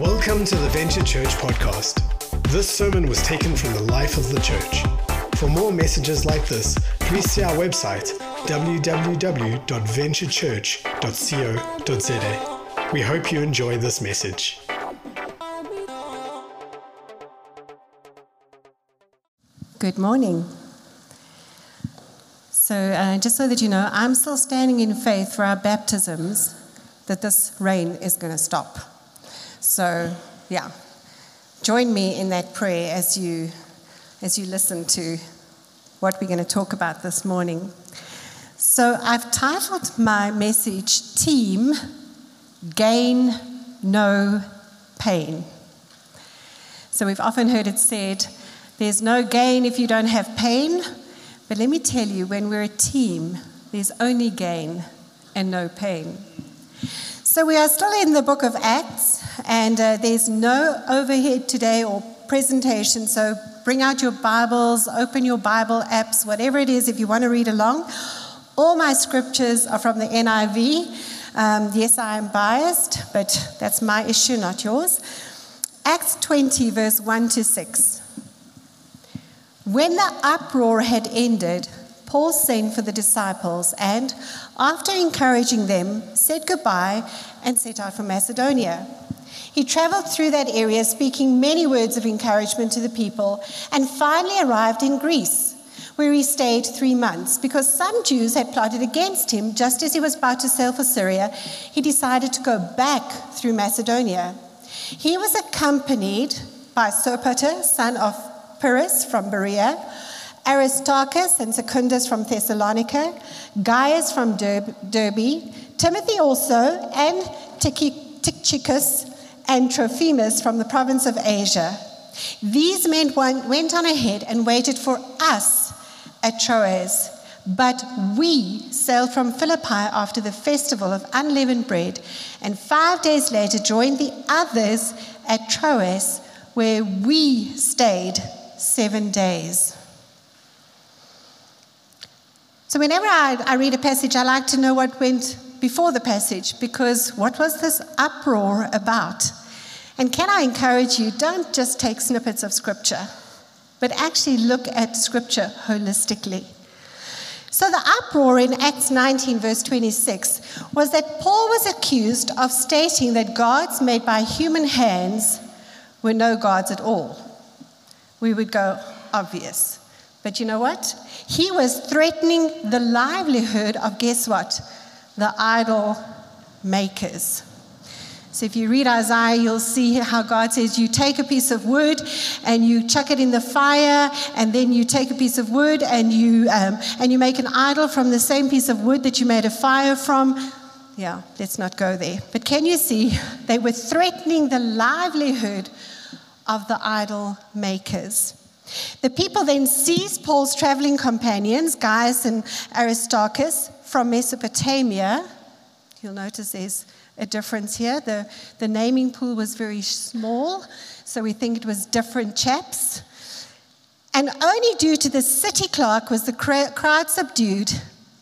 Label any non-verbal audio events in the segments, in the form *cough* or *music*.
Welcome to the Venture Church podcast. This sermon was taken from the life of the church. For more messages like this, please see our website www.venturechurch.co.za. We hope you enjoy this message. Good morning. So, uh, just so that you know, I'm still standing in faith for our baptisms that this rain is going to stop. So, yeah, join me in that prayer as you as you listen to what we're going to talk about this morning. So, I've titled my message Team Gain No Pain. So, we've often heard it said, there's no gain if you don't have pain. But let me tell you, when we're a team, there's only gain and no pain. So we are still in the book of Acts, and uh, there's no overhead today or presentation. So bring out your Bibles, open your Bible apps, whatever it is, if you want to read along. All my scriptures are from the NIV. Um, yes, I am biased, but that's my issue, not yours. Acts 20, verse 1 to 6. When the uproar had ended, Paul sent for the disciples and, after encouraging them, said goodbye and set out for Macedonia. He traveled through that area, speaking many words of encouragement to the people, and finally arrived in Greece, where he stayed three months. Because some Jews had plotted against him just as he was about to sail for Syria, he decided to go back through Macedonia. He was accompanied by Sopater, son of Pyrrhus from Berea, Aristarchus and Secundus from Thessalonica, Gaius from Derbe, Timothy also, and Tychicus and Trophimus from the province of Asia. These men went on ahead and waited for us at Troas. But we sailed from Philippi after the festival of unleavened bread, and five days later joined the others at Troas, where we stayed seven days. So, whenever I, I, read a passage, I like to know what went before the passage because what was this uproar about? And can I encourage you, don't just take snippets of scripture, but actually look at scripture holistically. So, the uproar in Acts 19, verse 26, was that Paul was accused of stating that gods made by human hands were no gods at all. We would go, obvious. But you know what? He was threatening the livelihood of, guess what? The idol makers. So if you read Isaiah, you'll see how God says you take a piece of wood and you chuck it in the fire, and then you take a piece of wood and you um, and you make an idol from the same piece of wood that you made a fire from. Yeah, let's not go there. But can you see they were threatening the livelihood of the idol makers? The people then seized Paul's traveling companions, Gaius and Aristarchus, from Mesopotamia. You'll notice there's a difference here. The, the naming pool was very small, so we think it was different chaps. And only due to the city clerk was the crowd subdued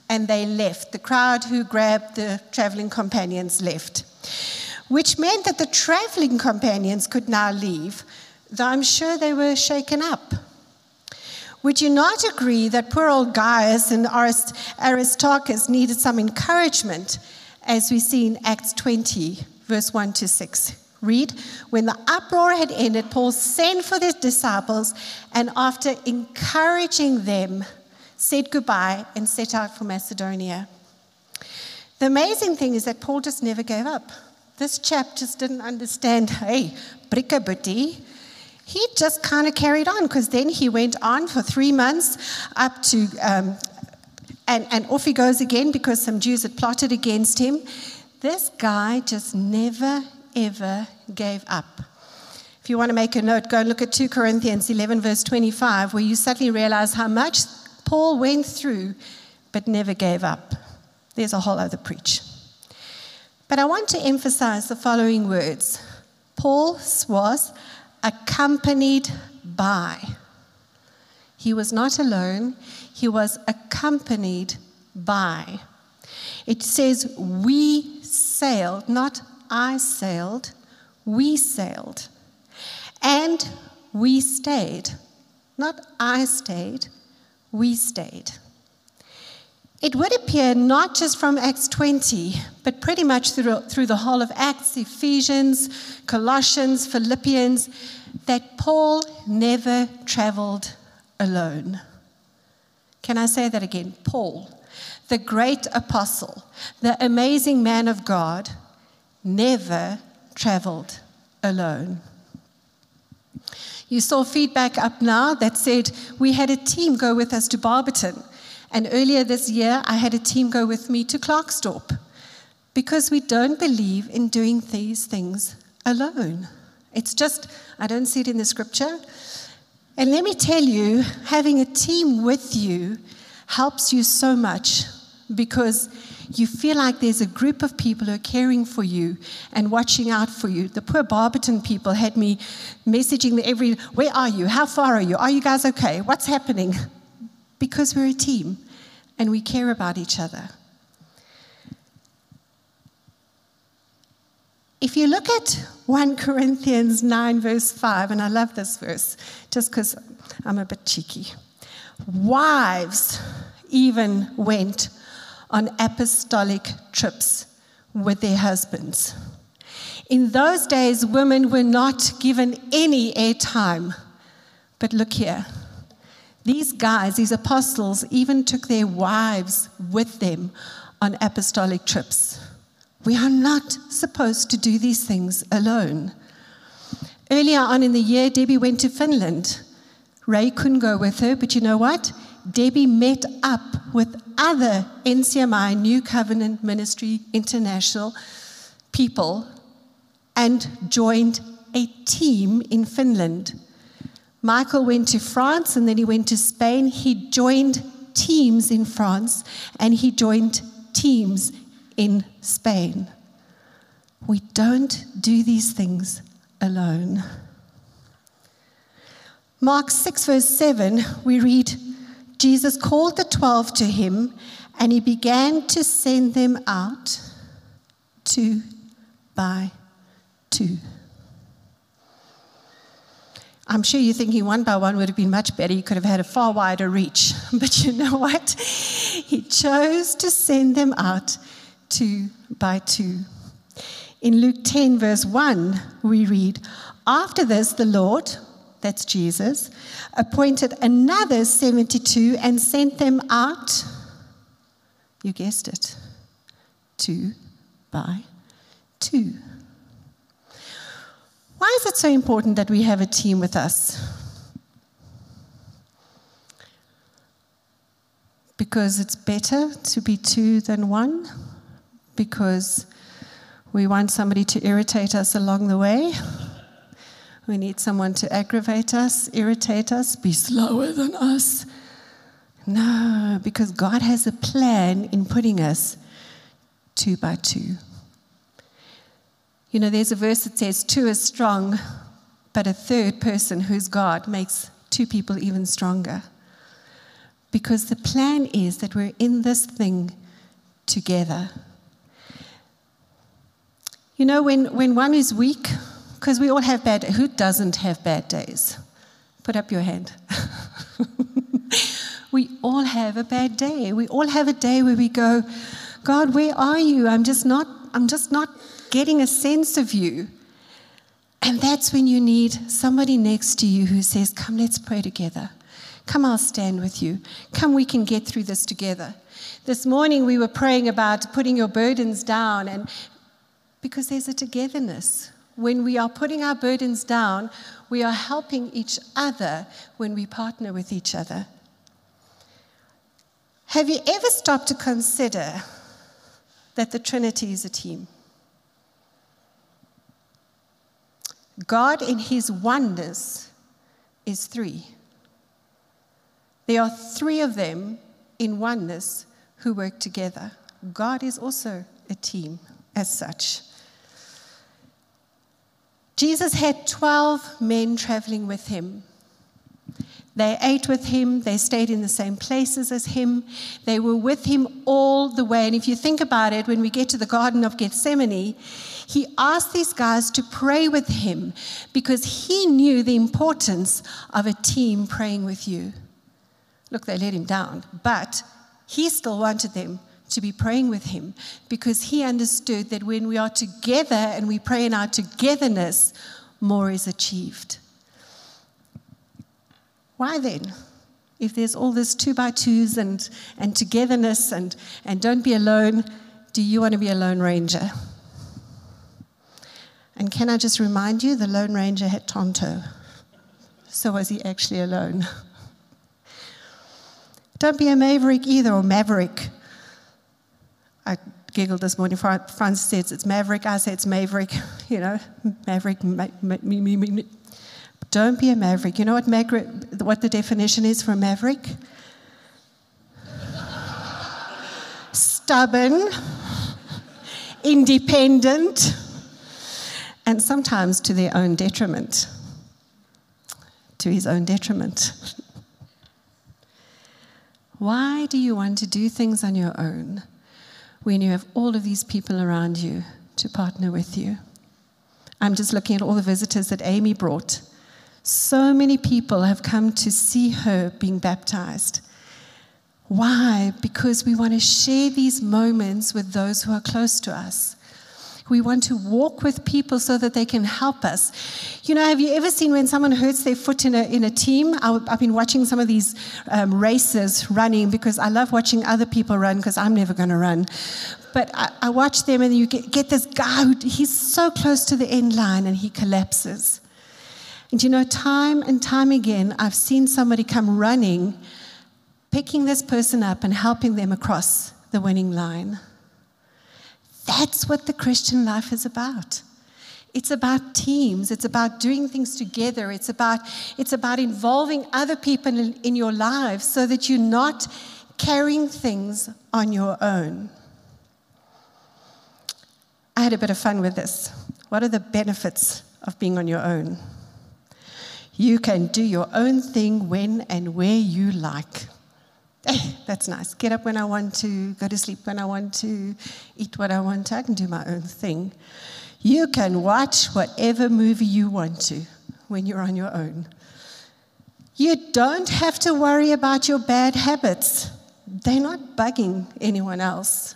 and they left. The crowd who grabbed the traveling companions left, which meant that the traveling companions could now leave though I'm sure they were shaken up. Would you not agree that poor old Gaius and Aristarchus needed some encouragement, as we see in Acts 20, verse 1 to 6? Read, when the uproar had ended, Paul sent for the disciples and, after encouraging them, said goodbye and set out for Macedonia. The amazing thing is that Paul just never gave up. This chap just didn't understand, hey, brickabutti, he just kind of carried on because then he went on for three months up to, um, and, and off he goes again because some Jews had plotted against him. This guy just never, ever gave up. If you want to make a note, go and look at 2 Corinthians 11, verse 25, where you suddenly realize how much Paul went through but never gave up. There's a whole other preach. But I want to emphasize the following words Paul was accompanied by. He was not alone, he was accompanied by. It says, We sailed, not I sailed, we sailed. And we stayed. Not I stayed, we stayed. It would appear not just from Acts 20, but pretty much through, through the whole of Acts, Ephesians, Colossians, Philippians, that Paul never traveled alone. Can I say that again? Paul, the great apostle, the amazing man of God, never traveled alone. You saw feedback up now that said we had a team go with us to Barberton. And earlier this year, I had a team go with me to Klerksdorp because we don't believe in doing these things alone. It's just, I don't see it in the scripture. And let me tell you, having a team with you helps you so much because you feel like there's a group of people who are caring for you and watching out for you. The poor Barberton people had me messaging every, where are you? How far are you? Are you guys okay? What's happening? Because we're a team and we care about each other. If you look at 1 Corinthians 9, verse 5, and I love this verse just because I'm a bit cheeky. Wives even went on apostolic trips with their husbands. In those days, women were not given any airtime. But look here. These guys, these apostles, even took their wives with them on apostolic trips. We are not supposed to do these things alone. Earlier on in the year, Debbie went to Finland. Ray couldn't go with her, but you know what? Debbie met up with other NCMI New Covenant Ministry International people and joined a team in Finland. Michael went to France and then he went to Spain. He joined teams in France and he joined teams in Spain. We don't do these things alone. Mark 6, verse 7, we read, Jesus called the twelve to him and he began to send them out two by two. I'm sure you're thinking one by one would have been much better. You could have had a far wider reach. *laughs* But you know what? He chose to send them out two by two. In Luke 10, verse 1, we read, After this, the Lord, that's Jesus, appointed another 72 and sent them out, you guessed it, two by two. Why is it so important that we have a team with us? Because it's better to be two than one? Because we want somebody to irritate us along the way? We need someone to aggravate us, irritate us, be slower than us. No, because God has a plan in putting us two by two. You know, there's a verse that says, Two is strong, but a third person who's God makes two people even stronger. Because the plan is that we're in this thing together. You know, when, when one is weak, because we all have bad, who doesn't have bad days? Put up your hand. *laughs* we all have a bad day. We all have a day where we go, God, where are you? I'm just not, I'm just not getting a sense of you. And that's when you need somebody next to you who says, Come, let's pray together. Come, I'll stand with you. Come, we can get through this together. This morning we were praying about putting your burdens down, and because there's a togetherness. When we are putting our burdens down, we are helping each other when we partner with each other. Have you ever stopped to consider that the Trinity is a team? God, in his oneness, is three. There are three of them in oneness who work together. God is also a team as such. Jesus had 12 men traveling with him. They ate with him, they stayed in the same places as him, they were with him all the way. And if you think about it, when we get to the Garden of Gethsemane, he asked these guys to pray with him because he knew the importance of a team praying with you. Look, they let him down, but he still wanted them to be praying with him because he understood that when we are together and we pray in our togetherness, more is achieved. Why then? If there's all this two by twos and, and togetherness and, and don't be alone, do you want to be a lone ranger? And can I just remind you, the Lone Ranger had Tonto. So was he actually alone? *laughs* Don't be a maverick either, or maverick. I giggled this morning. Francis says it's maverick. I say it's maverick. *laughs* You know, maverick. Ma- ma- me, me, me, don't be a maverick. You know what, maverick, what the definition is for maverick? *laughs* Stubborn, independent, and sometimes to their own detriment. To his own detriment. Why do you want to do things on your own when you have all of these people around you to partner with you? I'm just looking at all the visitors that Amy brought. So many people have come to see her being baptized. Why? Because we want to share these moments with those who are close to us. We want to walk with people so that they can help us. You know, have you ever seen when someone hurts their foot in a, in a team? I, have been watching some of these um, races running because I love watching other people run because I'm never going to run. But I, I, watch them and you get, get this guy who he's so close to the end line and he collapses. And you know, time and time again, I've seen somebody come running, picking this person up and helping them across the winning line. That's what the Christian life is about. It's about teams. It's about doing things together. It's about, it's about involving other people in, in your lives so that you're not carrying things on your own. I had a bit of fun with this. What are the benefits of being on your own? You can do your own thing when and where you like. Hey, that's nice. Get up when I want to, go to sleep when I want to, eat what I want to. I can do my own thing. You can watch whatever movie you want to when you're on your own. You don't have to worry about your bad habits, they're not bugging anyone else.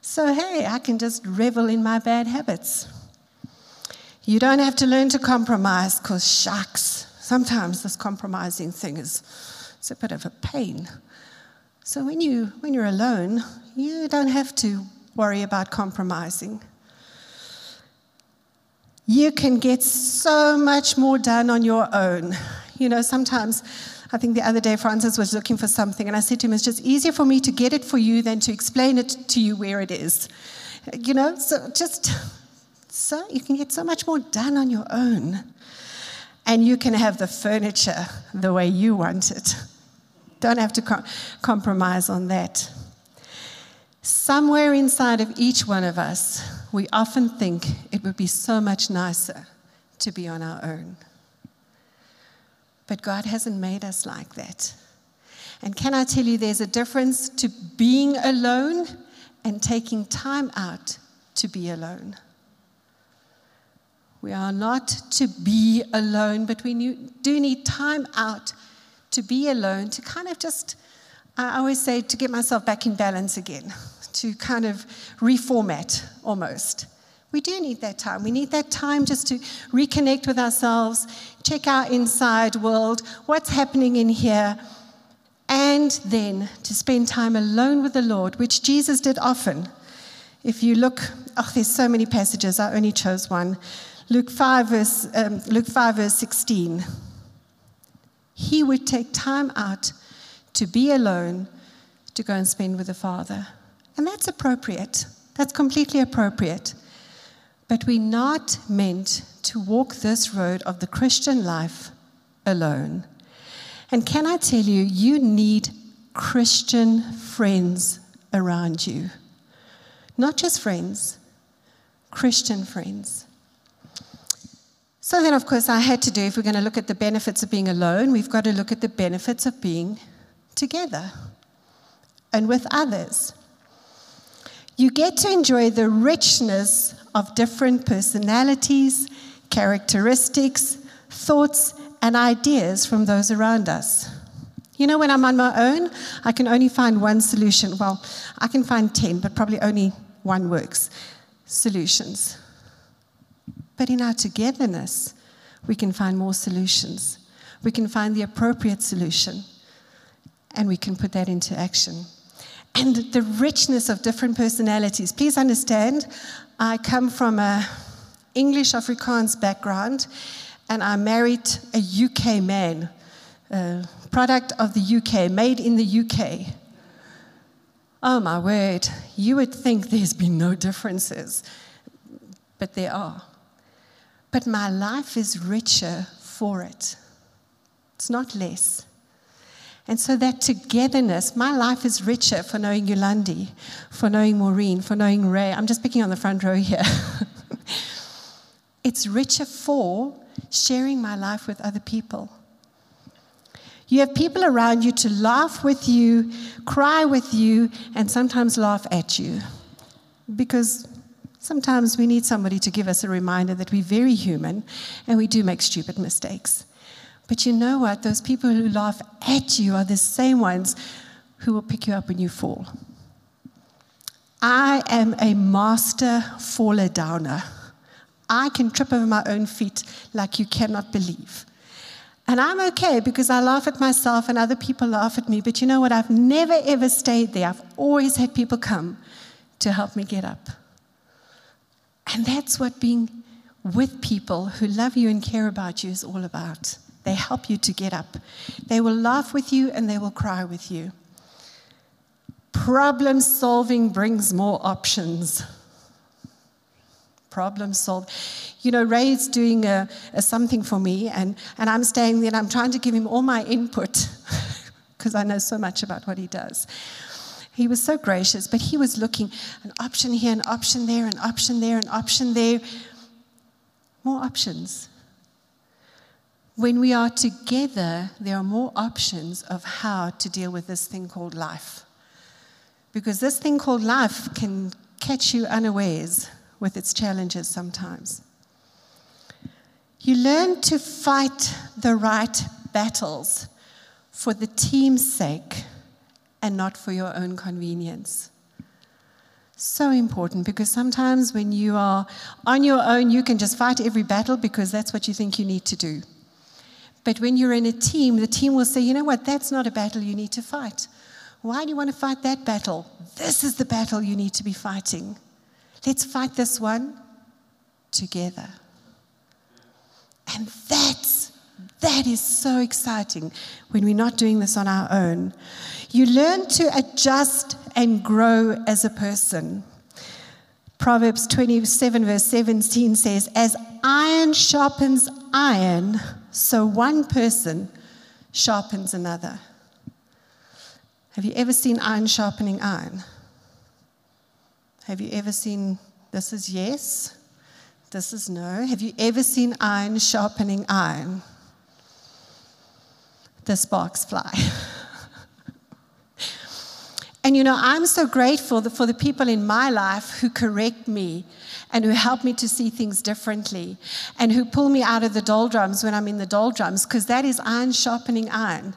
So, hey, I can just revel in my bad habits. You don't have to learn to compromise because, shucks, sometimes this compromising thing is it's a bit of a pain. So when, you, when you're alone, you don't have to worry about compromising. You can get so much more done on your own. You know, sometimes, I think the other day Francis was looking for something, and I said to him, It's just easier for me to get it for you than to explain it to you where it is. You know, so just so you can get so much more done on your own. And you can have the furniture the way you want it. Don't have to com- compromise on that. Somewhere inside of each one of us, we often think it would be so much nicer to be on our own. But God hasn't made us like that. And can I tell you, there's a difference to being alone and taking time out to be alone. We are not to be alone, but we do need time out to be alone, to kind of just, I always say, to get myself back in balance again, to kind of reformat almost. We do need that time. We need that time just to reconnect with ourselves, check our inside world, what's happening in here, and then to spend time alone with the Lord, which Jesus did often. If you look, oh, there's so many passages, I only chose one. Luke 5, verse, um, Luke 5, verse 16. He would take time out to be alone to go and spend with the Father. And that's appropriate. That's completely appropriate. But we're not meant to walk this road of the Christian life alone. And can I tell you, you need Christian friends around you. Not just friends, Christian friends. So then, of course, I had to do, if we're going to look at the benefits of being alone, we've got to look at the benefits of being together and with others. You get to enjoy the richness of different personalities, characteristics, thoughts, and ideas from those around us. You know, when I'm on my own, I can only find one solution. Well, I can find 10, but probably only one works. Solutions. But in our togetherness, we can find more solutions. We can find the appropriate solution, and we can put that into action. And the richness of different personalities. Please understand, I come from a English Afrikaans background, and I married a UK man, a product of the UK, made in the UK. Oh my word, you would think there's been no differences, but there are. But my life is richer for it, it's not less. And so that togetherness, my life is richer for knowing Yolandi, for knowing Maureen, for knowing Ray. I'm just picking on the front row here. *laughs* it's richer for sharing my life with other people. You have people around you to laugh with you, cry with you, and sometimes laugh at you. Because sometimes we need somebody to give us a reminder that we're very human and we do make stupid mistakes. But you know what? Those people who laugh at you are the same ones who will pick you up when you fall. I am a master faller downer. I can trip over my own feet like you cannot believe. And I'm okay because I laugh at myself and other people laugh at me. But you know what? I've never ever stayed there. I've always had people come to help me get up. And that's what being with people who love you and care about you is all about. They help you to get up. They will laugh with you and they will cry with you. Problem solving brings more options problem solved. You know, Ray's doing a, a something for me, and, and I'm staying there and I'm trying to give him all my input *laughs* because I know so much about what he does. He was so gracious, but he was looking an option here, an option there, an option there, an option there. More options. When we are together, there are more options of how to deal with this thing called life. Because this thing called life can catch you unawares with its challenges sometimes. You learn to fight the right battles for the team's sake and not for your own convenience. So important because sometimes when you are on your own, you can just fight every battle because that's what you think you need to do. But when you're in a team, the team will say, you know what, that's not a battle you need to fight. Why do you want to fight that battle? This is the battle you need to be fighting. Let's fight this one together. And that's that is so exciting when we're not doing this on our own. You learn to adjust and grow as a person. Proverbs 27, verse 17 says, As iron sharpens iron, so one person sharpens another. Have you ever seen iron sharpening iron? Have you ever seen this is yes, this is no? Have you ever seen iron sharpening iron? The sparks fly. *laughs* and you know, I'm so grateful for the people in my life who correct me and who help me to see things differently and who pull me out of the doldrums when I'm in the doldrums, because that is iron sharpening iron.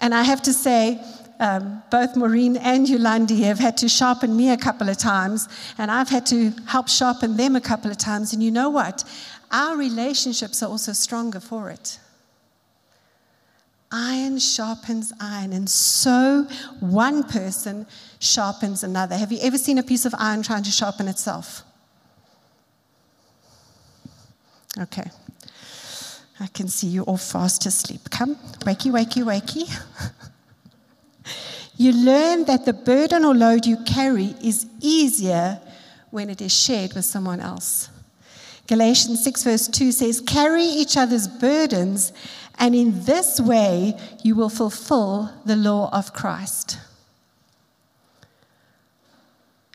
And I have to say, um, both Maureen and Yolandi have had to sharpen me a couple of times, and I've had to help sharpen them a couple of times. And you know what? Our relationships are also stronger for it. Iron sharpens iron, and so one person sharpens another. Have you ever seen a piece of iron trying to sharpen itself? Okay. I can see you all fast asleep. Come, wakey, wakey, wakey. *laughs* You learn that the burden or load you carry is easier when it is shared with someone else. Galatians 6, verse 2 says, Carry each other's burdens, and in this way you will fulfill the law of Christ.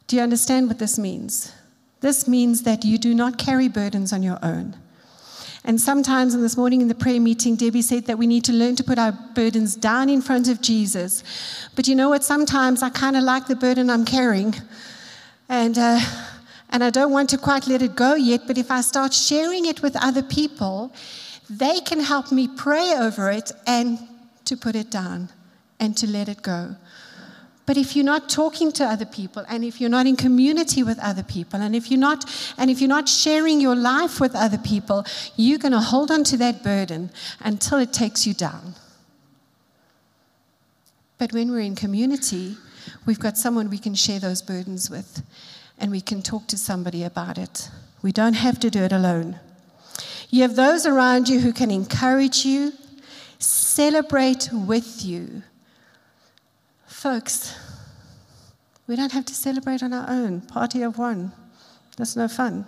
Do you understand what this means? This means that you do not carry burdens on your own. And sometimes, in this morning in the prayer meeting, Debbie said that we need to learn to put our burdens down in front of Jesus. But you know what? Sometimes I kind of like the burden I'm carrying. And, uh, and I don't want to quite let it go yet. But if I start sharing it with other people, they can help me pray over it and to put it down and to let it go. But if you're not talking to other people and if you're not in community with other people and if you're not and if you're not sharing your life with other people, you're going to hold on to that burden until it takes you down. But when we're in community, we've got someone we can share those burdens with and we can talk to somebody about it. We don't have to do it alone. You have those around you who can encourage you, celebrate with you Folks, we don't have to celebrate on our own. Party of one. That's no fun.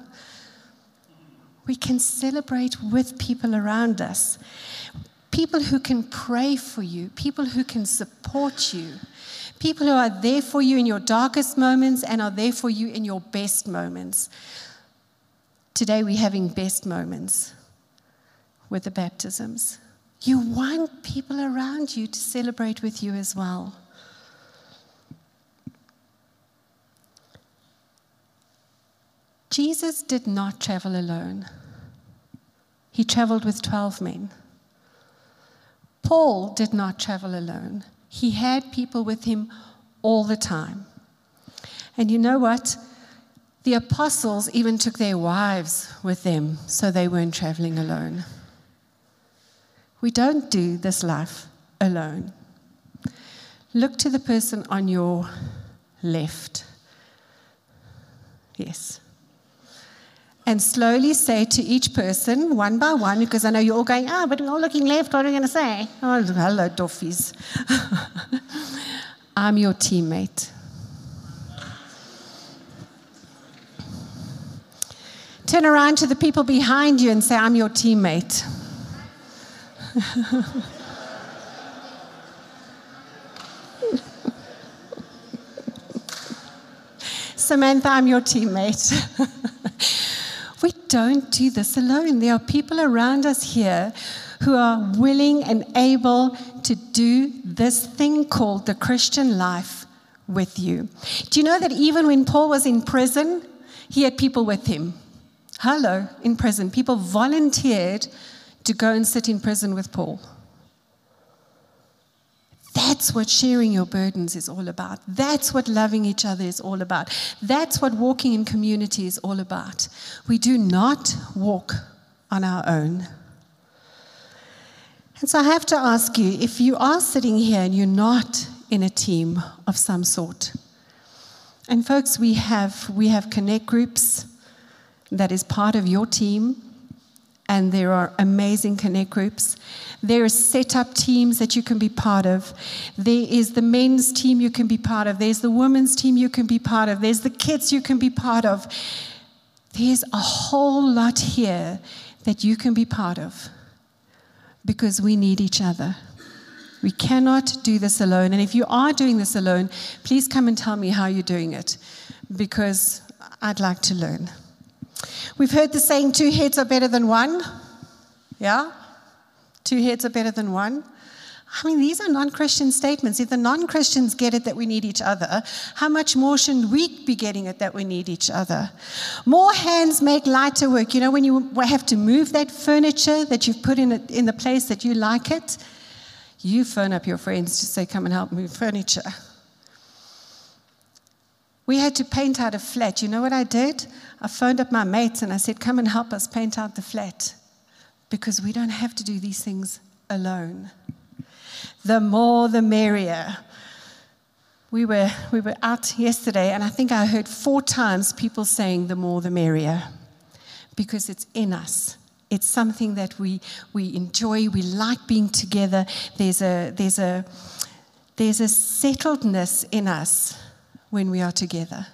We can celebrate with people around us. People who can pray for you, people who can support you, people who are there for you in your darkest moments and are there for you in your best moments. Today we're having best moments with the baptisms. You want people around you to celebrate with you as well. Jesus did not travel alone, he traveled with 12 men. Paul did not travel alone, he had people with him all the time. And you know what? The apostles even took their wives with them so they weren't traveling alone. We don't do this life alone. Look to the person on your left. Yes and slowly say to each person, one by one, because I know you're all going, ah, oh, but we're all looking left, what are we going to say? Oh, hello, doffies. *laughs* I'm your teammate. Turn around to the people behind you and say, I'm your teammate. *laughs* Samantha, I'm your teammate. *laughs* We don't do this alone. There are people around us here who are willing and able to do this thing called the Christian life with you. Do you know that even when Paul was in prison, he had people with him? Hello, in prison. People volunteered to go and sit in prison with Paul. That's what sharing your burdens is all about. That's what loving each other is all about. That's what walking in community is all about. We do not walk on our own. And so I have to ask you if you are sitting here and you're not in a team of some sort, and folks, we have, we have connect groups that is part of your team and there are amazing connect groups. There are set up teams that you can be part of. There is the men's team you can be part of. There's the women's team you can be part of. There's the kids you can be part of. There's a whole lot here that you can be part of because we need each other. We cannot do this alone. And if you are doing this alone, please come and tell me how you're doing it because I'd like to learn. We've heard the saying, two heads are better than one. Yeah? Two heads are better than one. I mean, these are non Christian statements. If the non Christians get it that we need each other, how much more should we be getting it that we need each other? More hands make lighter work. You know, when you have to move that furniture that you've put in, it, in the place that you like it, you phone up your friends to say, Come and help move furniture. We had to paint out a flat. You know what I did? I phoned up my mates and I said, Come and help us paint out the flat because we don't have to do these things alone. The more, the merrier. We were, we were out yesterday, and I think I heard four times people saying, The more, the merrier, because it's in us. It's something that we, we enjoy, we like being together. There's a, there's, a, there's a settledness in us when we are together.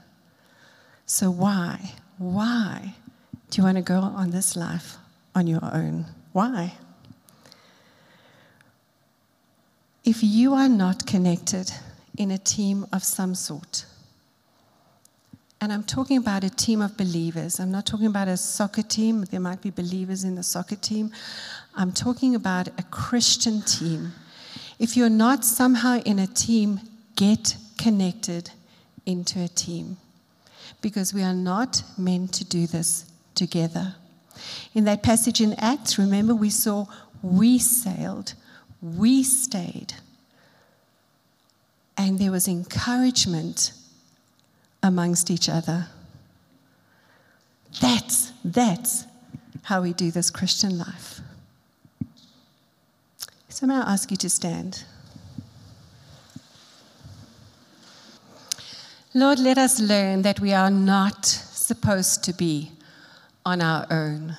So, why? Why do you want to go on this life on your own? Why? If you are not connected in a team of some sort, And I'm talking about a team of believers. I'm not talking about a soccer team. There might be believers in the soccer team. I'm talking about a Christian team. If you're not somehow in a team, get connected into a team because we are not meant to do this together. In that passage in Acts, remember we saw we sailed, we stayed, and there was encouragement amongst each other. That's, that's how we do this Christian life. So, may I ask you to stand? Lord, let us learn that we are not supposed to be on our own.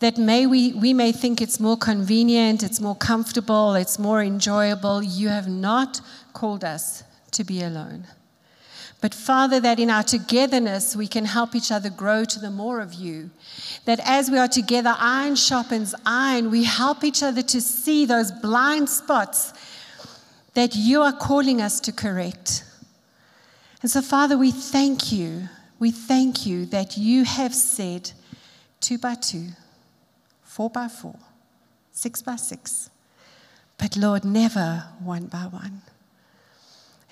That may we, we may think it's more convenient, it's more comfortable, it's more enjoyable. You have not called us to be alone. But Father, that in our togetherness we can help each other grow to the more of you. That as we are together, iron sharpens iron, we help each other to see those blind spots that you are calling us to correct. And so, Father, we thank you. We thank you that you have said two by two, four by four, six by six, but Lord, never one by one.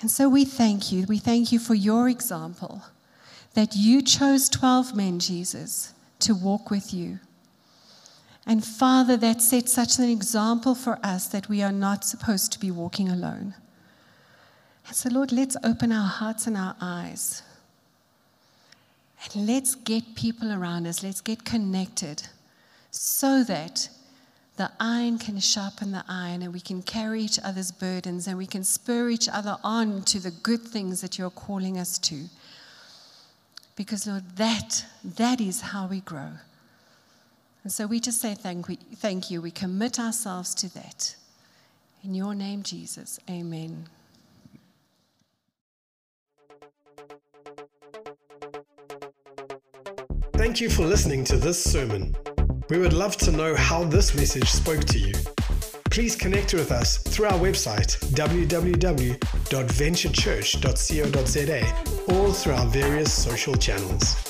And so we thank you. We thank you for your example that you chose 12 men, Jesus, to walk with you. And Father, that set such an example for us that we are not supposed to be walking alone. So, Lord, let's open our hearts and our eyes. And let's get people around us, let's get connected so that the iron can sharpen the iron and we can carry each other's burdens and we can spur each other on to the good things that you're calling us to. Because, Lord, that, that is how we grow. And so we just say thank, we, thank you. We commit ourselves to that. In your name, Jesus. Amen. Thank you for listening to this sermon. We would love to know how this message spoke to you. Please connect with us through our website www.venturechurch.co.za or through our various social channels.